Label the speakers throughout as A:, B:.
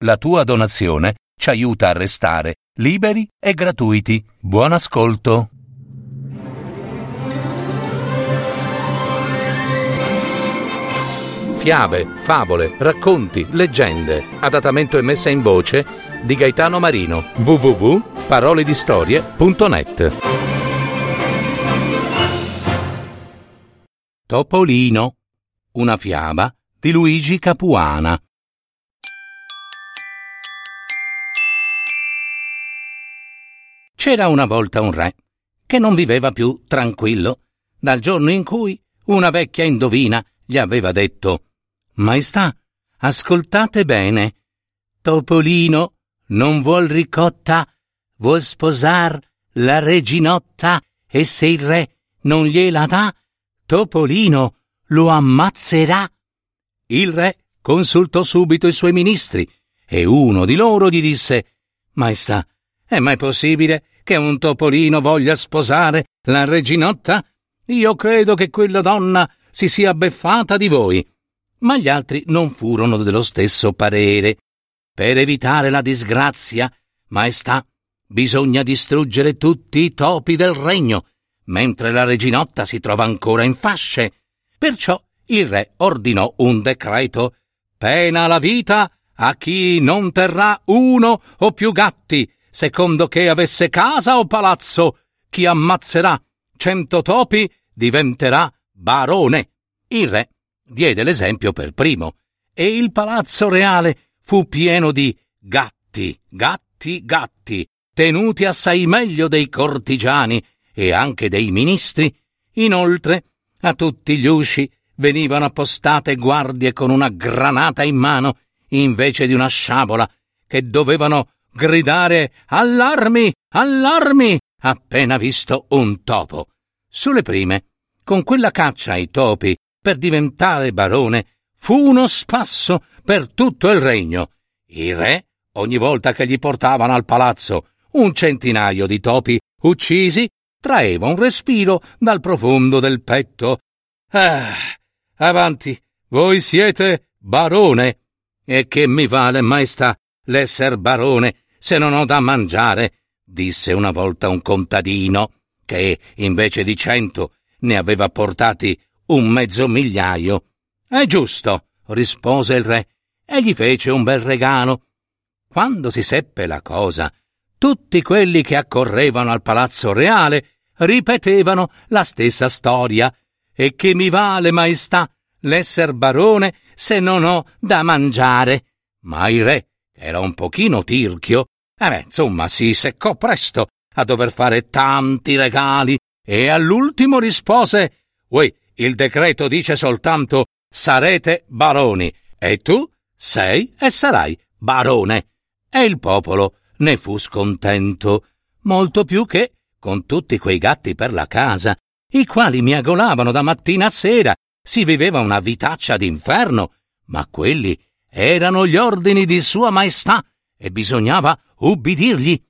A: La tua donazione ci aiuta a restare liberi e gratuiti. Buon ascolto. Fiabe, favole, racconti, leggende. Adattamento e messa in voce di Gaetano Marino. www.paroledistorie.net Topolino. Una fiaba di Luigi Capuana. C'era una volta un re che non viveva più tranquillo dal giorno in cui una vecchia indovina gli aveva detto Maestà, ascoltate bene. Topolino non vuol ricotta, vuol sposar la reginotta e se il re non gliela dà, Topolino lo ammazzerà. Il re consultò subito i suoi ministri e uno di loro gli disse Maestà, è mai possibile che un topolino voglia sposare la reginotta? Io credo che quella donna si sia beffata di voi. Ma gli altri non furono dello stesso parere. Per evitare la disgrazia, maestà, bisogna distruggere tutti i topi del regno, mentre la reginotta si trova ancora in fasce. Perciò il re ordinò un decreto. Pena la vita a chi non terrà uno o più gatti secondo che avesse casa o palazzo. Chi ammazzerà cento topi diventerà barone. Il re diede l'esempio per primo, e il palazzo reale fu pieno di gatti, gatti, gatti, tenuti assai meglio dei cortigiani e anche dei ministri. Inoltre, a tutti gli usci venivano appostate guardie con una granata in mano invece di una sciabola, che dovevano gridare allarmi, allarmi, appena visto un topo. Sulle prime, con quella caccia ai topi per diventare barone, fu uno spasso per tutto il regno. Il re, ogni volta che gli portavano al palazzo un centinaio di topi uccisi, traeva un respiro dal profondo del petto. Ah, avanti, voi siete barone. E che mi vale, maestà, l'esser barone se non ho da mangiare, disse una volta un contadino, che invece di cento ne aveva portati un mezzo migliaio. È giusto, rispose il re, e gli fece un bel regalo. Quando si seppe la cosa, tutti quelli che accorrevano al palazzo reale ripetevano la stessa storia. E che mi vale, maestà, l'esser barone se non ho da mangiare? Ma il re, era un pochino tirchio, eh beh, insomma, si seccò presto a dover fare tanti regali e all'ultimo rispose Uè, il decreto dice soltanto sarete baroni. E tu sei e sarai barone. E il popolo ne fu scontento, molto più che con tutti quei gatti per la casa, i quali miagolavano da mattina a sera, si viveva una vitaccia d'inferno, ma quelli erano gli ordini di Sua Maestà e bisognava ubbidirgli.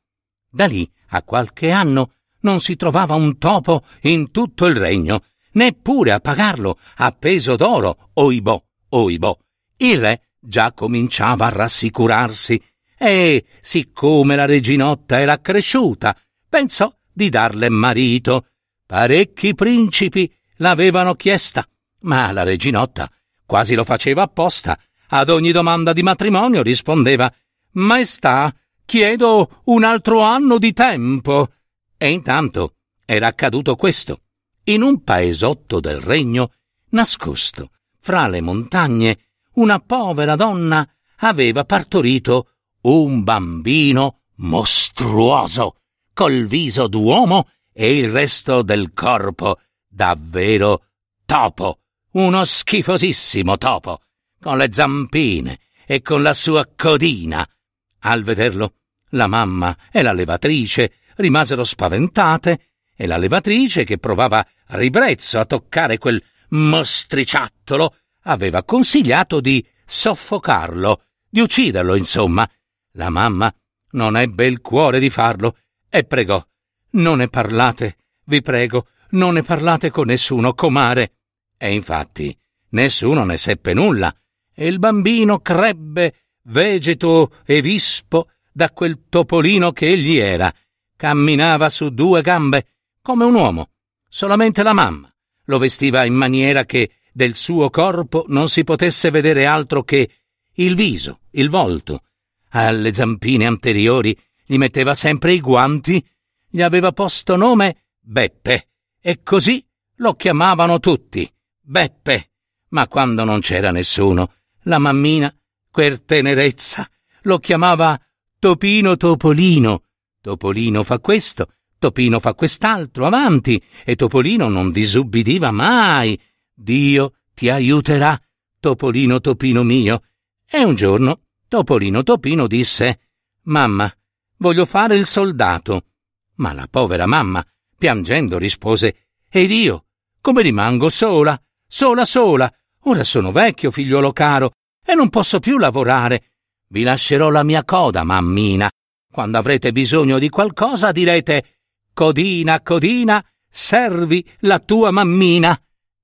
A: Da lì a qualche anno non si trovava un topo in tutto il regno, neppure a pagarlo a peso d'oro, oibò, oibò. Il re già cominciava a rassicurarsi e, siccome la reginotta era cresciuta, pensò di darle marito. Parecchi principi l'avevano chiesta, ma la reginotta quasi lo faceva apposta. Ad ogni domanda di matrimonio rispondeva Maestà, chiedo un altro anno di tempo. E intanto era accaduto questo. In un paesotto del regno, nascosto fra le montagne, una povera donna aveva partorito un bambino mostruoso, col viso d'uomo e il resto del corpo davvero topo, uno schifosissimo topo, con le zampine e con la sua codina al vederlo, la mamma e la levatrice rimasero spaventate e la levatrice, che provava ribrezzo a toccare quel mostriciattolo, aveva consigliato di soffocarlo, di ucciderlo, insomma. La mamma non ebbe il cuore di farlo e pregò Non ne parlate, vi prego, non ne parlate con nessuno, comare. E infatti nessuno ne seppe nulla, e il bambino crebbe vegeto e vispo da quel topolino che egli era. Camminava su due gambe come un uomo. Solamente la mamma lo vestiva in maniera che del suo corpo non si potesse vedere altro che il viso, il volto. Alle zampine anteriori gli metteva sempre i guanti, gli aveva posto nome Beppe, e così lo chiamavano tutti Beppe. Ma quando non c'era nessuno, la mammina, quer tenerezza, lo chiamava Topino Topolino. Topolino fa questo, Topino fa quest'altro, avanti, e Topolino non disubbidiva mai. Dio ti aiuterà, Topolino Topino mio. E un giorno Topolino Topino disse Mamma, voglio fare il soldato. Ma la povera mamma, piangendo, rispose Ed io, come rimango sola, sola sola, ora sono vecchio, figliuolo caro, e non posso più lavorare. Vi lascerò la mia coda, mammina. Quando avrete bisogno di qualcosa direte Codina, codina, servi la tua mammina.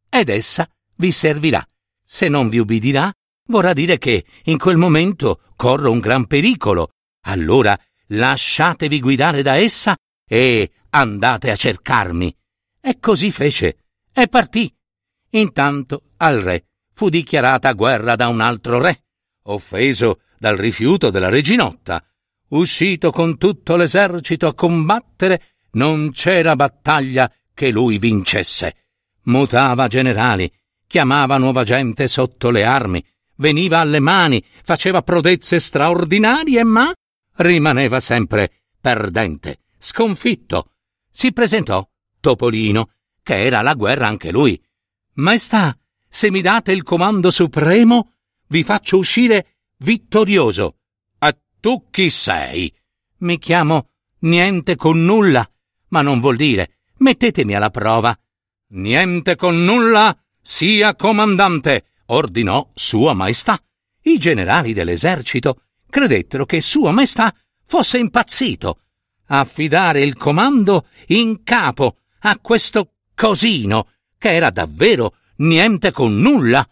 A: Ed essa vi servirà. Se non vi ubbidirà, vorrà dire che in quel momento corro un gran pericolo. Allora lasciatevi guidare da essa e andate a cercarmi. E così fece e partì. Intanto al re fu dichiarata guerra da un altro re, offeso dal rifiuto della reginotta. Uscito con tutto l'esercito a combattere, non c'era battaglia che lui vincesse. Mutava generali, chiamava nuova gente sotto le armi, veniva alle mani, faceva prodezze straordinarie, ma rimaneva sempre perdente, sconfitto. Si presentò Topolino, che era alla guerra anche lui. Maestà, se mi date il comando supremo, vi faccio uscire vittorioso. E tu chi sei? Mi chiamo niente con nulla, ma non vuol dire mettetemi alla prova. Niente con nulla, sia comandante, ordinò Sua Maestà. I generali dell'esercito credettero che Sua Maestà fosse impazzito. Affidare il comando in capo a questo cosino, che era davvero niente con nulla.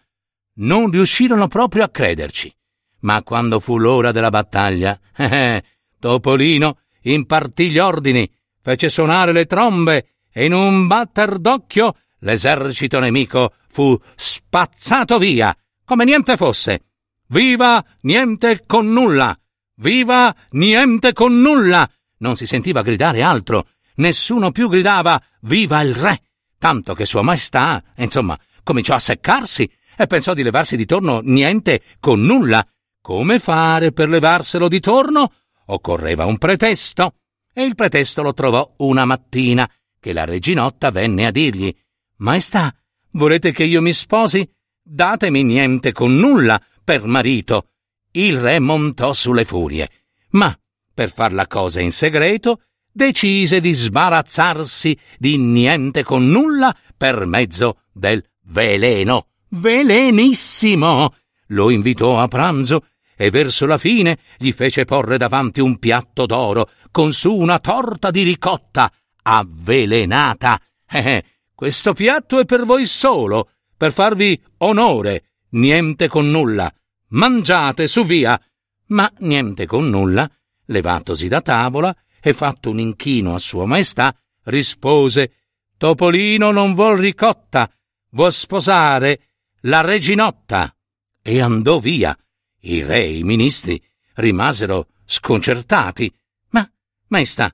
A: Non riuscirono proprio a crederci. Ma quando fu l'ora della battaglia, eh, Topolino impartì gli ordini, fece suonare le trombe e in un batter d'occhio l'esercito nemico fu spazzato via, come niente fosse. Viva niente con nulla! Viva niente con nulla! Non si sentiva gridare altro. Nessuno più gridava Viva il re! Tanto che Sua Maestà, insomma, cominciò a seccarsi e pensò di levarsi di torno niente con nulla. Come fare per levarselo di torno? Occorreva un pretesto. E il pretesto lo trovò una mattina, che la reginotta venne a dirgli Maestà, volete che io mi sposi? Datemi niente con nulla per marito. Il re montò sulle furie, ma per far la cosa in segreto decise di sbarazzarsi di niente con nulla per mezzo del veleno. Velenissimo! Lo invitò a pranzo e verso la fine gli fece porre davanti un piatto d'oro con su una torta di ricotta avvelenata. Eh, eh questo piatto è per voi solo, per farvi onore, niente con nulla. Mangiate, su via. Ma niente con nulla, levatosi da tavola e fatto un inchino a sua maestà, rispose Topolino non vuol ricotta, vuol sposare la reginotta. E andò via. Il re e i ministri rimasero sconcertati. Ma, maestà,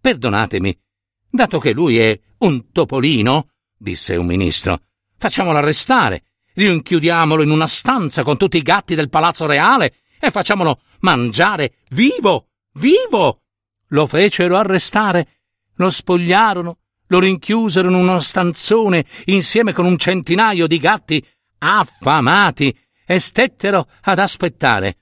A: perdonatemi, dato che lui è un topolino, disse un ministro, facciamolo arrestare, rinchiudiamolo in una stanza con tutti i gatti del palazzo reale e facciamolo mangiare vivo, vivo. Lo fecero arrestare, lo spogliarono, lo rinchiusero in uno stanzone insieme con un centinaio di gatti affamati e stettero ad aspettare.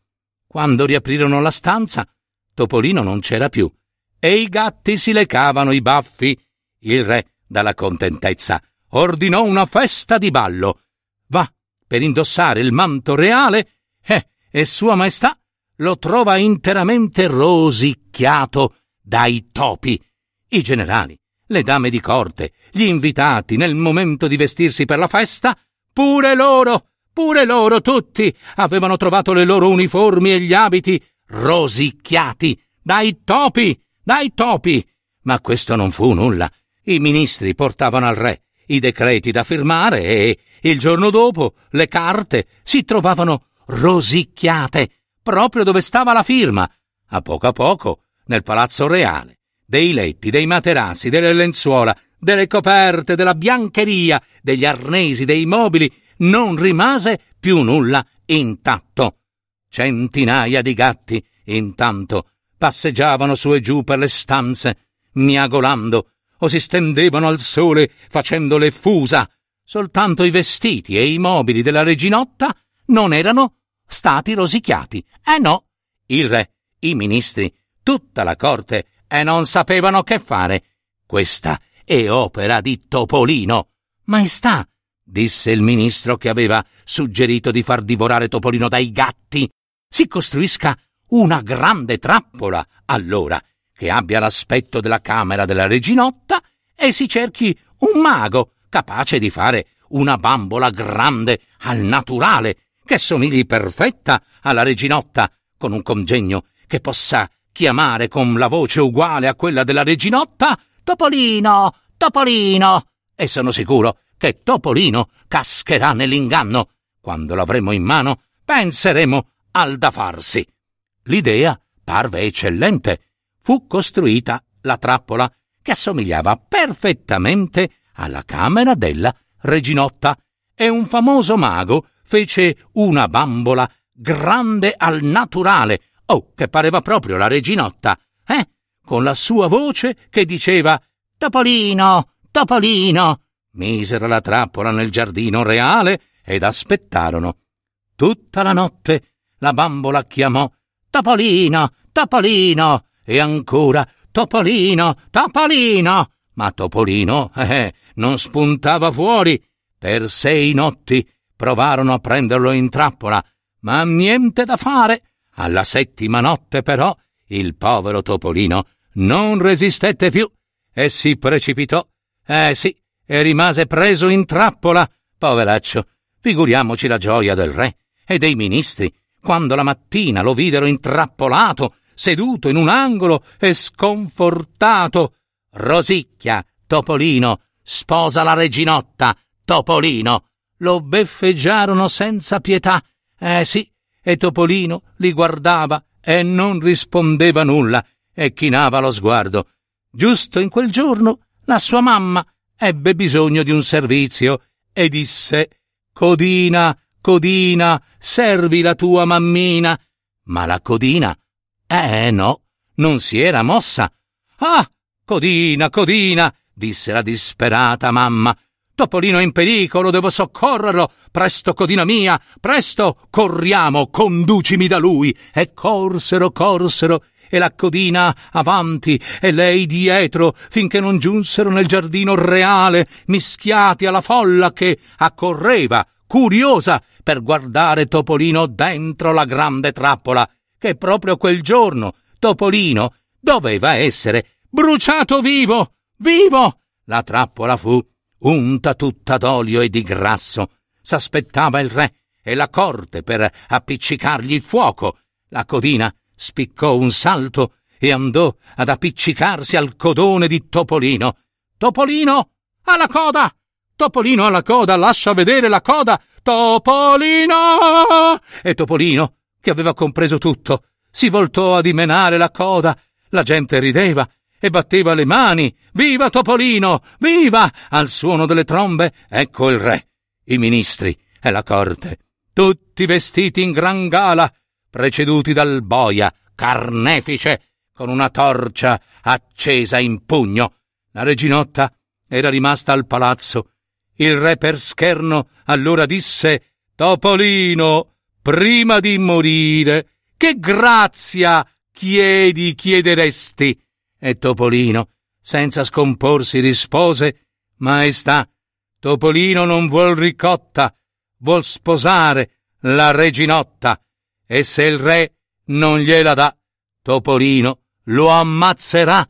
A: Quando riaprirono la stanza, Topolino non c'era più e i gatti si lecavano i baffi il re, dalla contentezza, ordinò una festa di ballo. Va per indossare il manto reale eh, e Sua Maestà lo trova interamente rosicchiato dai topi. I generali, le dame di corte, gli invitati nel momento di vestirsi per la festa, pure loro Pure loro tutti avevano trovato le loro uniformi e gli abiti rosicchiati dai topi, dai topi. Ma questo non fu nulla. I ministri portavano al re i decreti da firmare e il giorno dopo le carte si trovavano rosicchiate proprio dove stava la firma. A poco a poco, nel palazzo reale, dei letti, dei materassi, delle lenzuola, delle coperte, della biancheria, degli arnesi, dei mobili, non rimase più nulla intatto. Centinaia di gatti, intanto, passeggiavano su e giù per le stanze, miagolando, o si stendevano al sole facendo le fusa. Soltanto i vestiti e i mobili della reginotta non erano stati rosicchiati. Eh no, il re, i ministri, tutta la corte, e non sapevano che fare. Questa è opera di Topolino. Maestà, disse il ministro che aveva suggerito di far divorare Topolino dai gatti, si costruisca una grande trappola, allora, che abbia l'aspetto della camera della reginotta e si cerchi un mago capace di fare una bambola grande al naturale, che somigli perfetta alla reginotta, con un congegno che possa chiamare con la voce uguale a quella della reginotta Topolino, Topolino. E sono sicuro che Topolino cascherà nell'inganno. Quando l'avremo in mano, penseremo al da farsi. L'idea parve eccellente. Fu costruita la trappola che assomigliava perfettamente alla camera della reginotta e un famoso mago fece una bambola grande al naturale, oh, che pareva proprio la reginotta, eh? Con la sua voce che diceva Topolino, Topolino. Misero la trappola nel giardino reale ed aspettarono. Tutta la notte la bambola chiamò Topolino, Topolino e ancora Topolino, Topolino. Ma Topolino, eh, non spuntava fuori. Per sei notti provarono a prenderlo in trappola, ma niente da fare. Alla settima notte, però, il povero Topolino non resistette più e si precipitò. Eh sì, e rimase preso in trappola. Poveraccio, figuriamoci la gioia del re e dei ministri quando la mattina lo videro intrappolato, seduto in un angolo e sconfortato. Rosicchia, Topolino, sposa la reginotta, Topolino. Lo beffeggiarono senza pietà. Eh sì, e Topolino li guardava e non rispondeva nulla e chinava lo sguardo. Giusto in quel giorno la sua mamma ebbe bisogno di un servizio e disse Codina, Codina, servi la tua mammina. Ma la Codina, eh no, non si era mossa. Ah, Codina, Codina, disse la disperata mamma, Topolino è in pericolo, devo soccorrerlo. Presto, codina mia, presto, corriamo, conducimi da lui. E corsero, corsero, e la codina avanti e lei dietro, finché non giunsero nel giardino reale, mischiati alla folla che accorreva, curiosa, per guardare Topolino dentro la grande trappola, che proprio quel giorno Topolino doveva essere bruciato vivo, vivo. La trappola fu unta tutta d'olio e di grasso. S'aspettava il re e la corte per appiccicargli il fuoco. La codina spiccò un salto e andò ad appiccicarsi al codone di Topolino. Topolino, alla coda! Topolino alla coda, lascia vedere la coda! Topolino! E Topolino, che aveva compreso tutto, si voltò a dimenare la coda. La gente rideva e batteva le mani. Viva Topolino! Viva! Al suono delle trombe, ecco il re, i ministri e la corte, tutti vestiti in gran gala, preceduti dal boia, carnefice, con una torcia accesa in pugno. La reginotta era rimasta al palazzo. Il re per scherno allora disse Topolino, prima di morire, che grazia chiedi chiederesti? E Topolino, senza scomporsi, rispose Maestà, Topolino non vuol ricotta, vuol sposare la reginotta, e se il re non gliela dà, Topolino lo ammazzerà.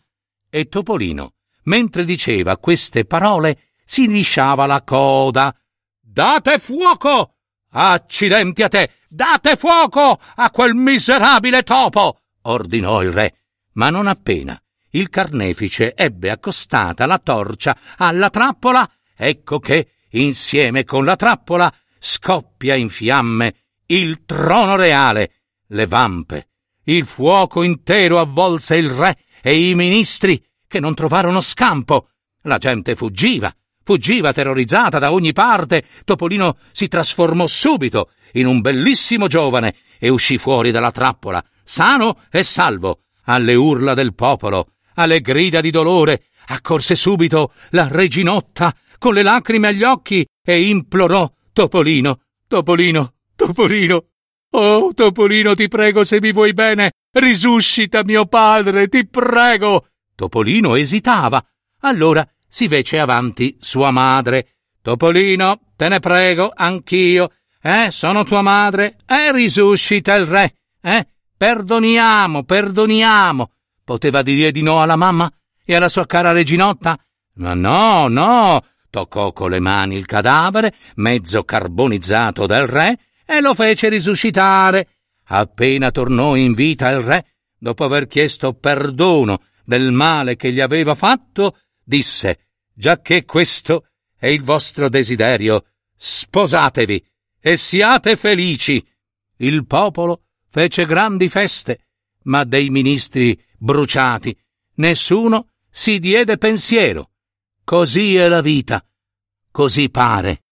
A: E Topolino, mentre diceva queste parole, si lisciava la coda. Date fuoco! Accidenti a te! Date fuoco a quel miserabile topo! ordinò il re. Ma non appena il carnefice ebbe accostata la torcia alla trappola, ecco che, insieme con la trappola, scoppia in fiamme il trono reale, le vampe. Il fuoco intero avvolse il re e i ministri, che non trovarono scampo. La gente fuggiva, fuggiva terrorizzata da ogni parte. Topolino si trasformò subito in un bellissimo giovane e uscì fuori dalla trappola, sano e salvo, alle urla del popolo, alle grida di dolore. Accorse subito la reginotta con le lacrime agli occhi e implorò Topolino, Topolino, Topolino. Oh, Topolino, ti prego, se mi vuoi bene, risuscita mio padre, ti prego. Topolino esitava. Allora si fece avanti sua madre. Topolino, te ne prego, anch'io. Eh, sono tua madre. Eh, risuscita il re. Eh, perdoniamo, perdoniamo. Poteva dire di no alla mamma e alla sua cara reginotta? Ma no, no. Toccò con le mani il cadavere, mezzo carbonizzato del re, e lo fece risuscitare. Appena tornò in vita il re, dopo aver chiesto perdono del male che gli aveva fatto, disse, giacché questo è il vostro desiderio, sposatevi e siate felici. Il popolo fece grandi feste, ma dei ministri bruciati nessuno si diede pensiero. Così è la vita, così pare.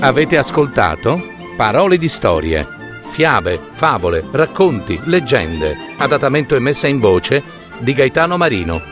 A: Avete ascoltato Parole di storie, fiabe, favole, racconti, leggende, adattamento e messa in voce di Gaetano Marino.